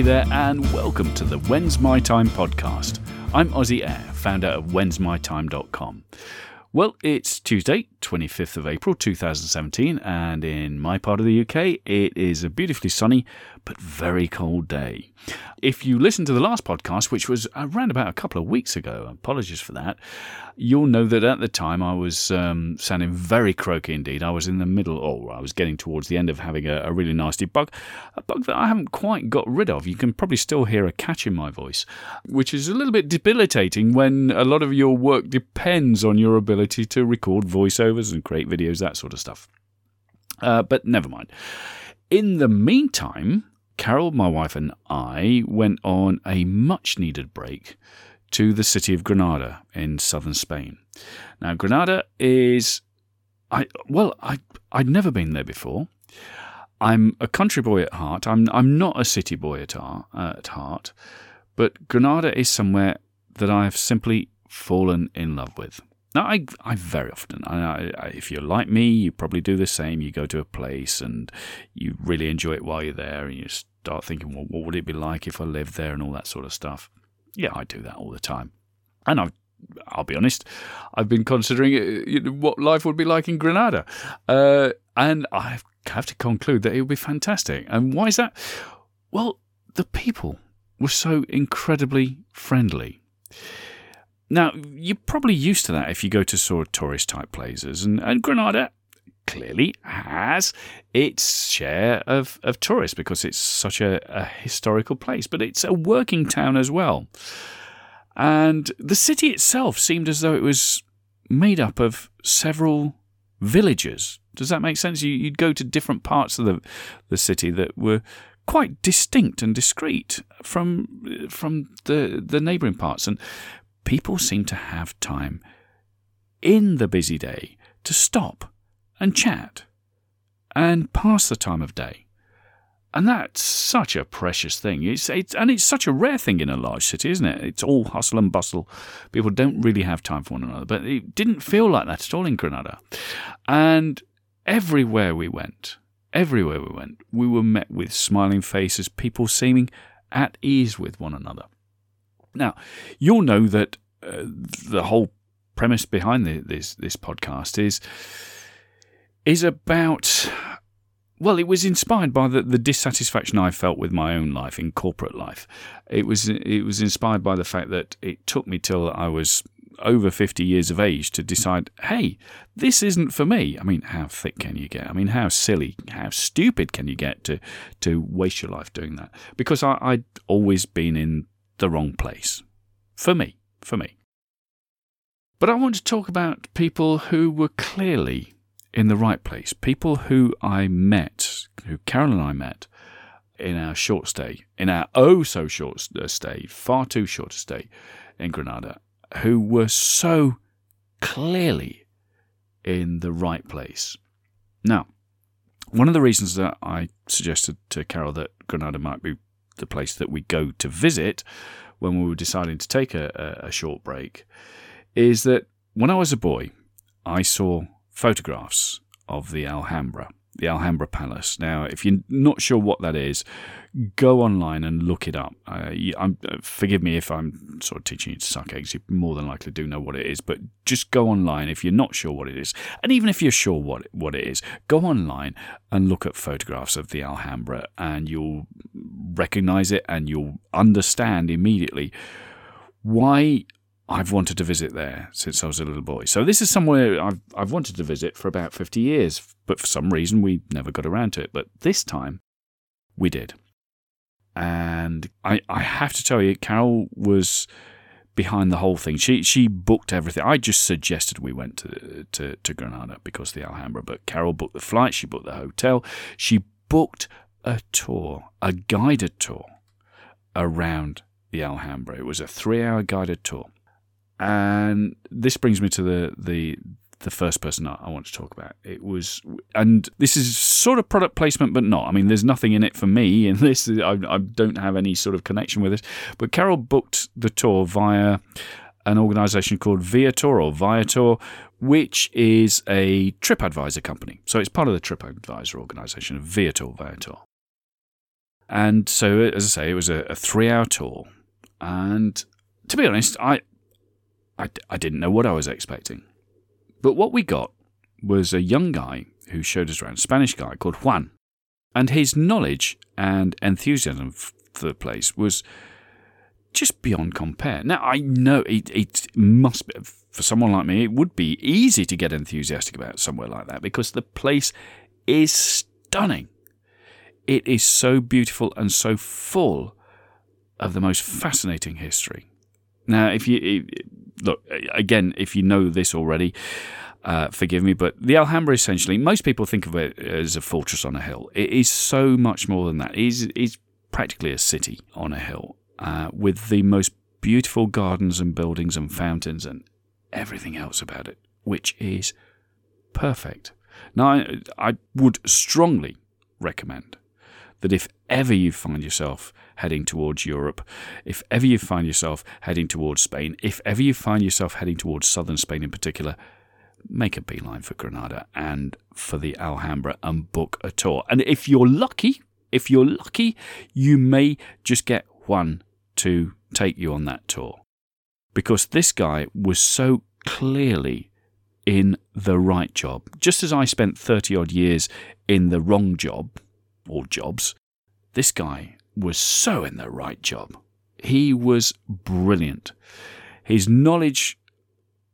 Hey there, and welcome to the When's My Time podcast. I'm Ozzy Eyre, founder of whensmytime.com. Well, it's Tuesday, 25th of April 2017, and in my part of the UK, it is a beautifully sunny but very cold day. If you listened to the last podcast, which was around about a couple of weeks ago, apologies for that, you'll know that at the time I was um, sounding very croaky indeed. I was in the middle, or I was getting towards the end of having a, a really nasty bug, a bug that I haven't quite got rid of. You can probably still hear a catch in my voice, which is a little bit debilitating when a lot of your work depends on your ability to record voiceovers and create videos, that sort of stuff. Uh, but never mind. In the meantime, Carol, my wife, and I went on a much needed break to the city of Granada in southern Spain. Now, Granada is, I well, I I'd never been there before. I'm a country boy at heart. I'm I'm not a city boy at uh, at heart, but Granada is somewhere that I have simply fallen in love with. Now, I, I very often, I, I, if you're like me, you probably do the same. You go to a place and you really enjoy it while you're there, and you start thinking, well, what would it be like if I lived there and all that sort of stuff. Yeah, I do that all the time. And I've I'll be honest, I've been considering uh, what life would be like in Granada. Uh, and I have to conclude that it would be fantastic. And why is that? Well, the people were so incredibly friendly. Now, you're probably used to that if you go to sort of tourist type places, and, and Granada clearly has its share of, of tourists because it's such a, a historical place, but it's a working town as well. And the city itself seemed as though it was made up of several villages. Does that make sense? You, would go to different parts of the, the city that were quite distinct and discreet from from the the neighbouring parts, and people seem to have time in the busy day to stop and chat and pass the time of day. And that's such a precious thing. It's, it's, and it's such a rare thing in a large city, isn't it? It's all hustle and bustle. People don't really have time for one another. But it didn't feel like that at all in Granada. And everywhere we went, everywhere we went, we were met with smiling faces, people seeming at ease with one another. Now, you'll know that uh, the whole premise behind the, this this podcast is is about well, it was inspired by the, the dissatisfaction I felt with my own life in corporate life. It was it was inspired by the fact that it took me till I was over 50 years of age to decide, hey, this isn't for me. I mean, how thick can you get? I mean, how silly, how stupid can you get to, to waste your life doing that? Because I, I'd always been in the wrong place. For me, for me. But I want to talk about people who were clearly in the right place, people who I met, who Carol and I met in our short stay, in our oh so short uh, stay, far too short a stay in Granada, who were so clearly in the right place. Now, one of the reasons that I suggested to Carol that Granada might be the place that we go to visit when we were deciding to take a, a short break is that when I was a boy, I saw photographs of the Alhambra, the Alhambra Palace. Now, if you're not sure what that is, go online and look it up. Uh, uh, forgive me if I'm sort of teaching you to suck eggs. You more than likely do know what it is, but just go online if you're not sure what it is. And even if you're sure what, what it is, go online and look at photographs of the Alhambra and you'll recognize it and you'll understand immediately why I've wanted to visit there since I was a little boy. So this is somewhere I've I've wanted to visit for about 50 years, but for some reason we never got around to it. But this time we did. And I I have to tell you Carol was behind the whole thing. She she booked everything. I just suggested we went to to, to Granada because the Alhambra, but Carol booked the flight, she booked the hotel, she booked a tour, a guided tour around the Alhambra. It was a 3-hour guided tour. And this brings me to the the the first person I want to talk about. It was, and this is sort of product placement, but not. I mean, there's nothing in it for me in this. I, I don't have any sort of connection with it. But Carol booked the tour via an organization called Viator or Viator, which is a TripAdvisor company. So it's part of the TripAdvisor organization, Viator, Viator. And so, as I say, it was a, a three-hour tour, and to be honest, I, I, I didn't know what I was expecting. But what we got was a young guy who showed us around, a Spanish guy called Juan. And his knowledge and enthusiasm for the place was just beyond compare. Now, I know it, it must be, for someone like me, it would be easy to get enthusiastic about somewhere like that because the place is stunning. It is so beautiful and so full of the most fascinating history. Now, if you look again, if you know this already, uh, forgive me, but the Alhambra essentially, most people think of it as a fortress on a hill. It is so much more than that. It is, it is practically a city on a hill uh, with the most beautiful gardens and buildings and fountains and everything else about it, which is perfect. Now, I, I would strongly recommend that if ever you find yourself heading towards Europe, if ever you find yourself heading towards Spain, if ever you find yourself heading towards southern Spain in particular, make a beeline for Granada and for the Alhambra and book a tour. And if you're lucky, if you're lucky, you may just get Juan to take you on that tour. Because this guy was so clearly in the right job. Just as I spent 30 odd years in the wrong job, or jobs, this guy was so in the right job. He was brilliant. His knowledge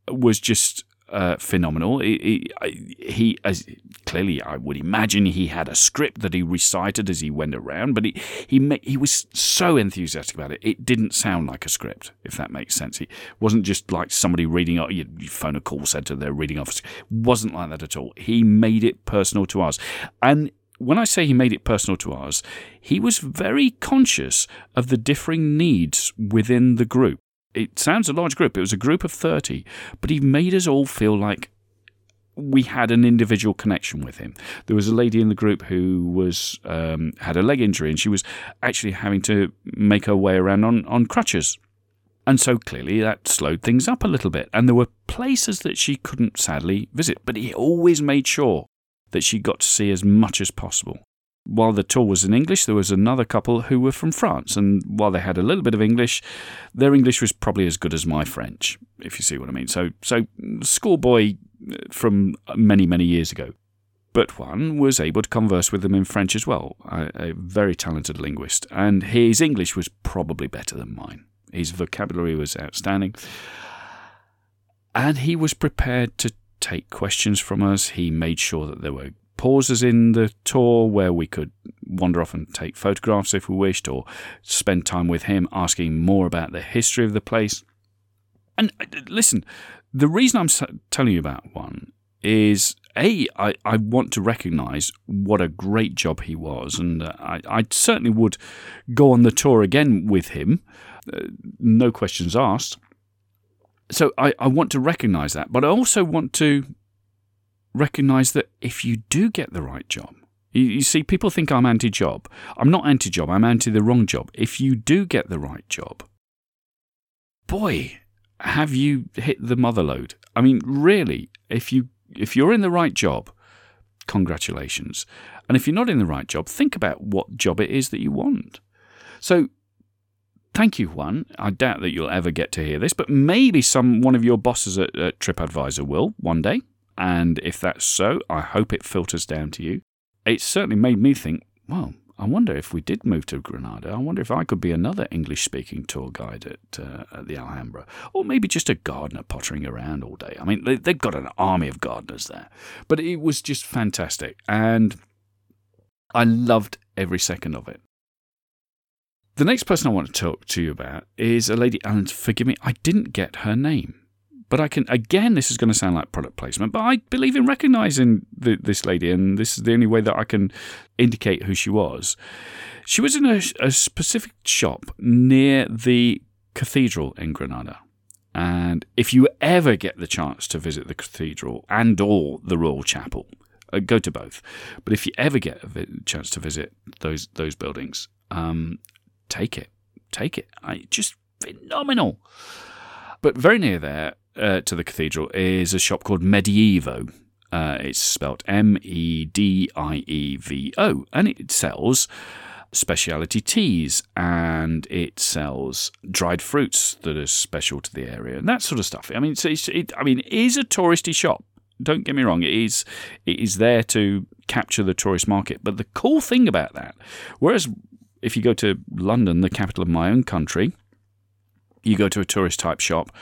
was just uh, phenomenal. He, he, he, as clearly, I would imagine he had a script that he recited as he went around, but he he he was so enthusiastic about it. It didn't sound like a script, if that makes sense. It wasn't just like somebody reading. You, phone a call center, they're reading off. It wasn't like that at all. He made it personal to us, and when I say he made it personal to us, he was very conscious of the differing needs within the group it sounds a large group. It was a group of 30, but he made us all feel like we had an individual connection with him. There was a lady in the group who was um, had a leg injury and she was actually having to make her way around on, on crutches. And so clearly that slowed things up a little bit. And there were places that she couldn't sadly visit, but he always made sure that she got to see as much as possible while the tour was in English, there was another couple who were from France. And while they had a little bit of English, their English was probably as good as my French, if you see what I mean. So, so schoolboy uh, from many, many years ago. But Juan was able to converse with them in French as well, a, a very talented linguist. And his English was probably better than mine. His vocabulary was outstanding. And he was prepared to take questions from us. He made sure that there were pauses in the tour where we could wander off and take photographs if we wished, or spend time with him asking more about the history of the place. And uh, listen, the reason I'm telling you about Juan is a I, I want to recognise what a great job he was, and uh, I, I certainly would go on the tour again with him, uh, no questions asked. So I, I want to recognise that, but I also want to recognize that if you do get the right job, you, you see, people think I'm anti job. I'm not anti job, I'm anti the wrong job. If you do get the right job, boy, have you hit the mother load. I mean, really, if you if you're in the right job, congratulations. And if you're not in the right job, think about what job it is that you want. So thank you, Juan. I doubt that you'll ever get to hear this, but maybe some one of your bosses at, at TripAdvisor will one day. And if that's so, I hope it filters down to you. It certainly made me think, well, I wonder if we did move to Granada, I wonder if I could be another English speaking tour guide at, uh, at the Alhambra, or maybe just a gardener pottering around all day. I mean, they, they've got an army of gardeners there. But it was just fantastic, and I loved every second of it. The next person I want to talk to you about is a lady, and forgive me, I didn't get her name but I can again. This is going to sound like product placement, but I believe in recognizing the, this lady, and this is the only way that I can indicate who she was. She was in a, a specific shop near the cathedral in Granada. And if you ever get the chance to visit the cathedral and or the royal chapel, uh, go to both. But if you ever get a chance to visit those those buildings, um, take it, take it. I, just phenomenal. But very near there uh, to the cathedral is a shop called Medievo. Uh, it's spelled M E D I E V O, and it sells specialty teas and it sells dried fruits that are special to the area and that sort of stuff. I mean, it's, it's, it, I mean, it is a touristy shop. Don't get me wrong; it is it is there to capture the tourist market. But the cool thing about that, whereas if you go to London, the capital of my own country, you go to a tourist type shop,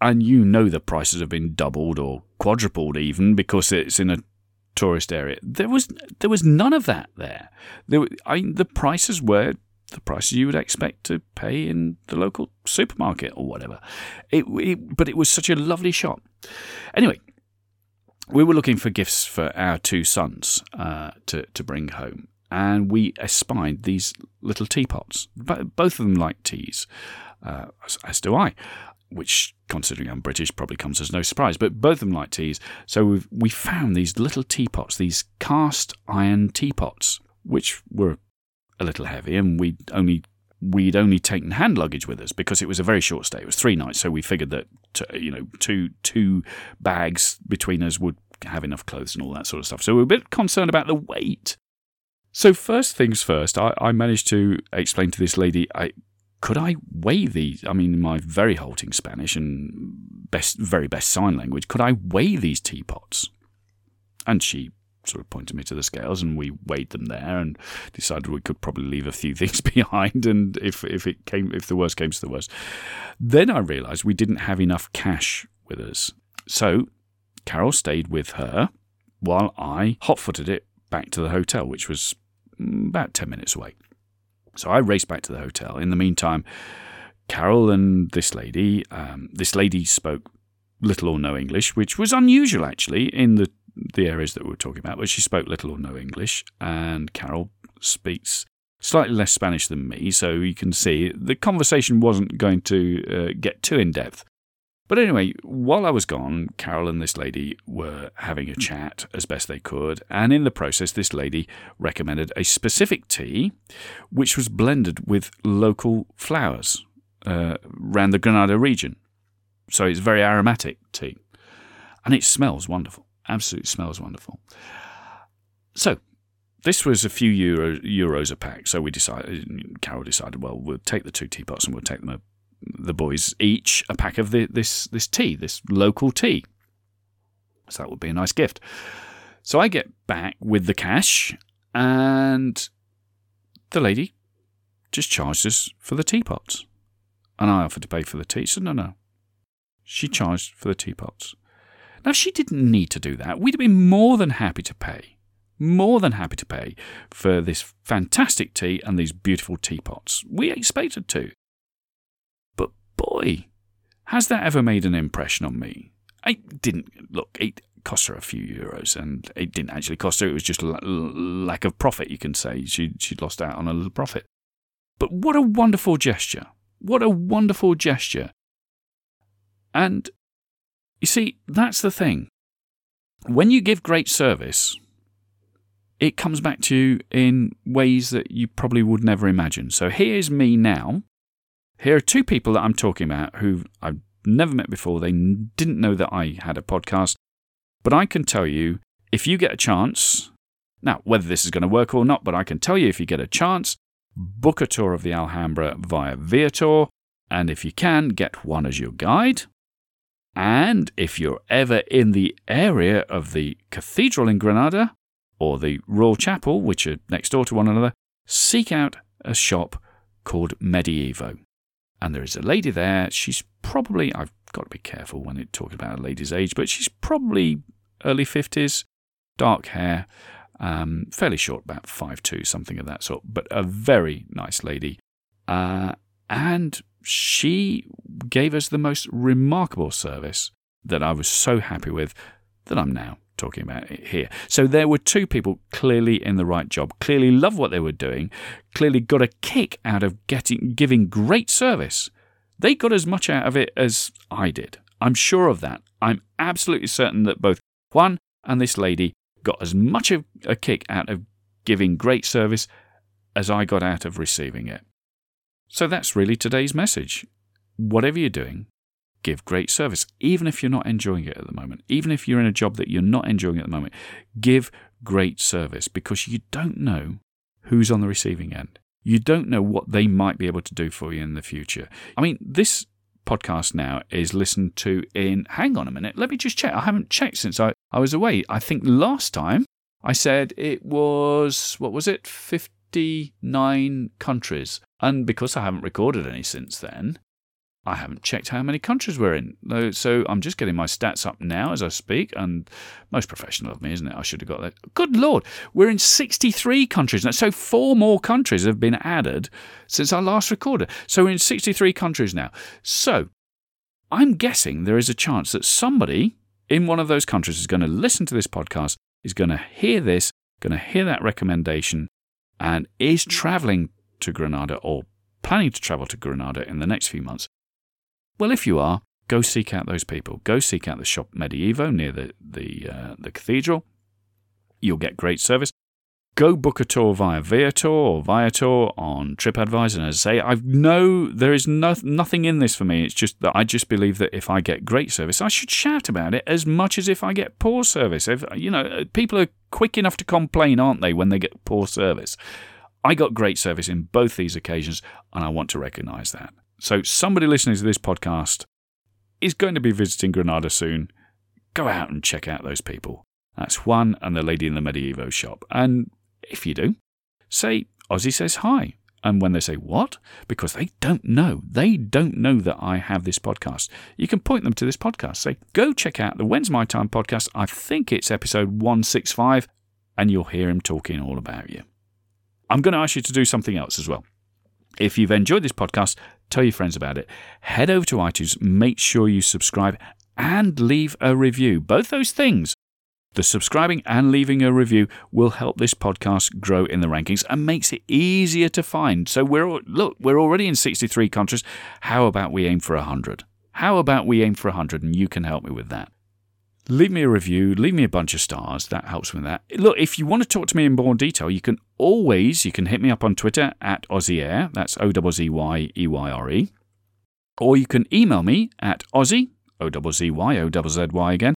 and you know the prices have been doubled or quadrupled even because it's in a tourist area. There was there was none of that there. There, I the prices were the prices you would expect to pay in the local supermarket or whatever. It, it, but it was such a lovely shop. Anyway, we were looking for gifts for our two sons uh, to to bring home, and we espied these little teapots. Both of them like teas, uh, as, do I which, considering I'm British, probably comes as no surprise. But both of them like teas, so we we found these little teapots, these cast iron teapots, which were a little heavy, and we only we'd only taken hand luggage with us because it was a very short stay. It was three nights, so we figured that you know two two bags between us would have enough clothes and all that sort of stuff. So we were a bit concerned about the weight. So first things first, I, I managed to explain to this lady I, could I weigh these? I mean, my very halting Spanish and best, very best sign language, could I weigh these teapots? And she sort of pointed me to the scales, and we weighed them there, and decided we could probably leave a few things behind, and if if it came, if the worst came to the worst, then I realised we didn't have enough cash with us, so Carol stayed with her while I hot-footed it back to the hotel, which was mm, about ten minutes away. So I raced back to the hotel. In the meantime, Carol and this lady, um, this lady spoke little or no English, which was unusual actually in the the areas that we were talking about. But she spoke little or no English, and Carol speaks slightly less Spanish than me, so you can see the conversation wasn't going to uh, get too in depth. But anyway, while I was gone, Carol and this lady were having a chat as best they could, and in the process, this lady recommended a specific tea which was blended with local flowers uh, around the Granada region. So it's very aromatic tea, and it smells wonderful. Absolutely smells wonderful. So this was a few euro, euros a pack. So we decided, Carol decided, well, we'll take the two teapots and we'll take them the boys each a pack of the, this this tea, this local tea. So that would be a nice gift. So I get back with the cash, and the lady just charged us for the teapots. And I offered to pay for the tea. So no, no. She charged for the teapots. Now, she didn't need to do that. We'd have been more than happy to pay, more than happy to pay for this fantastic tea and these beautiful teapots. We expected to boy, has that ever made an impression on me? I didn't look. It cost her a few euros, and it didn't actually cost her. It was just lack of profit, you can say. She she'd lost out on a little profit. But what a wonderful gesture! What a wonderful gesture! And you see, that's the thing. When you give great service, it comes back to you in ways that you probably would never imagine. So here's me now here are two people that I'm talking about who I've never met before. They didn't know that I had a podcast. But I can tell you, if you get a chance, now, whether this is going to work or not, but I can tell you if you get a chance, book a tour of the Alhambra via Viator. And if you can, get Juan as your guide. And if you're ever in the area of the cathedral in Granada or the Royal Chapel, which are next door to one another, seek out a shop called Medievo and there is a lady there. She's probably, I've got to be careful when it talks about a lady's age, but she's probably early 50s, dark hair, um, fairly short, about five two, something of that sort, but a very nice lady. Uh, and she gave us the most remarkable service that I was so happy with that I'm now talking about here. So there were two people clearly in the right job, clearly loved what they were doing, clearly got a kick out of getting giving great service. They got as much out of it as I did. I'm sure of that. I'm absolutely certain that both Juan and this lady got as much of a kick out of giving great service as I got out of receiving it. So that's really today's message. Whatever you're doing, give great service, even if you're not enjoying it at the moment, even if you're in a job that you're not enjoying at the moment, give great service because you don't know who's on the receiving end. You don't know what they might be able to do for you in the future. I mean, this podcast now is listened to in, hang on a minute, let me just check. I haven't checked since I, I was away. I think last time I said it was, what was it, 59 countries. And because I haven't recorded any since then, I haven't checked how many countries we're in. So I'm just getting my stats up now as I speak, and most professional of me, isn't it? I should have got that. Good Lord, we're in 63 countries now. So four more countries have been added since I last recorded. So we're in 63 countries now. So I'm guessing there is a chance that somebody in one of those countries is going to listen to this podcast, is going to hear this, going to hear that recommendation, and is traveling to Granada or planning to travel to Granada in the next few months well, if you are, go seek out those people. Go seek out the shop Medievo near the the uh, the cathedral. You'll get great service. Go book a tour via Viator or Viator on TripAdvisor. And as I say, I know there is no, nothing in this for me. It's just that I just believe that if I get great service, I should shout about it as much as if I get poor service. If you know, people are quick enough to complain, aren't they, when they get poor service? I got great service in both these occasions, and I want to recognise that. So, somebody listening to this podcast is going to be visiting Granada soon. Go out and check out those people. That's Juan and the lady in the Medievo shop. And if you do, say, Ozzy says hi. And when they say, What? Because they don't know. They don't know that I have this podcast. You can point them to this podcast. Say, Go check out the When's My Time podcast. I think it's episode 165, and you'll hear him talking all about you. I'm going to ask you to do something else as well. If you've enjoyed this podcast, tell your friends about it. Head over to iTunes, make sure you subscribe and leave a review. Both those things, the subscribing and leaving a review, will help this podcast grow in the rankings and makes it easier to find. So we're look, we're already in 63 countries. How about we aim for 100? How about we aim for 100 and you can help me with that? Leave me a review, leave me a bunch of stars. That helps with that. Look, if you want to talk to me in more detail, you can always you can hit me up on Twitter at Ozzy That's O Z Y E Y R E. Or you can email me at Ozzy, O Z Y O Z Y again,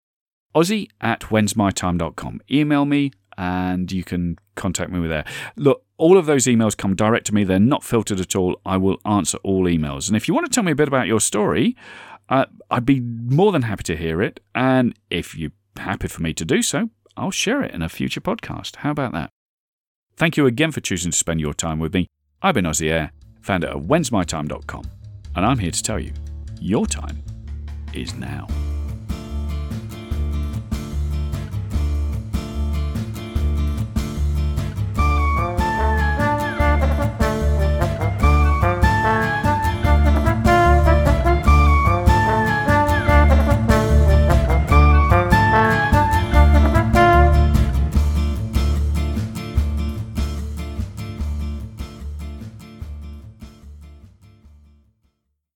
Ozzy at whensmytime.com. Email me and you can contact me with there. Look, all of those emails come direct to me. They're not filtered at all. I will answer all emails. And if you want to tell me a bit about your story, uh, I'd be more than happy to hear it. And if you're happy for me to do so, I'll share it in a future podcast. How about that? Thank you again for choosing to spend your time with me. I've been Ozzy Eyre, founder of whensmytime.com, and I'm here to tell you your time is now.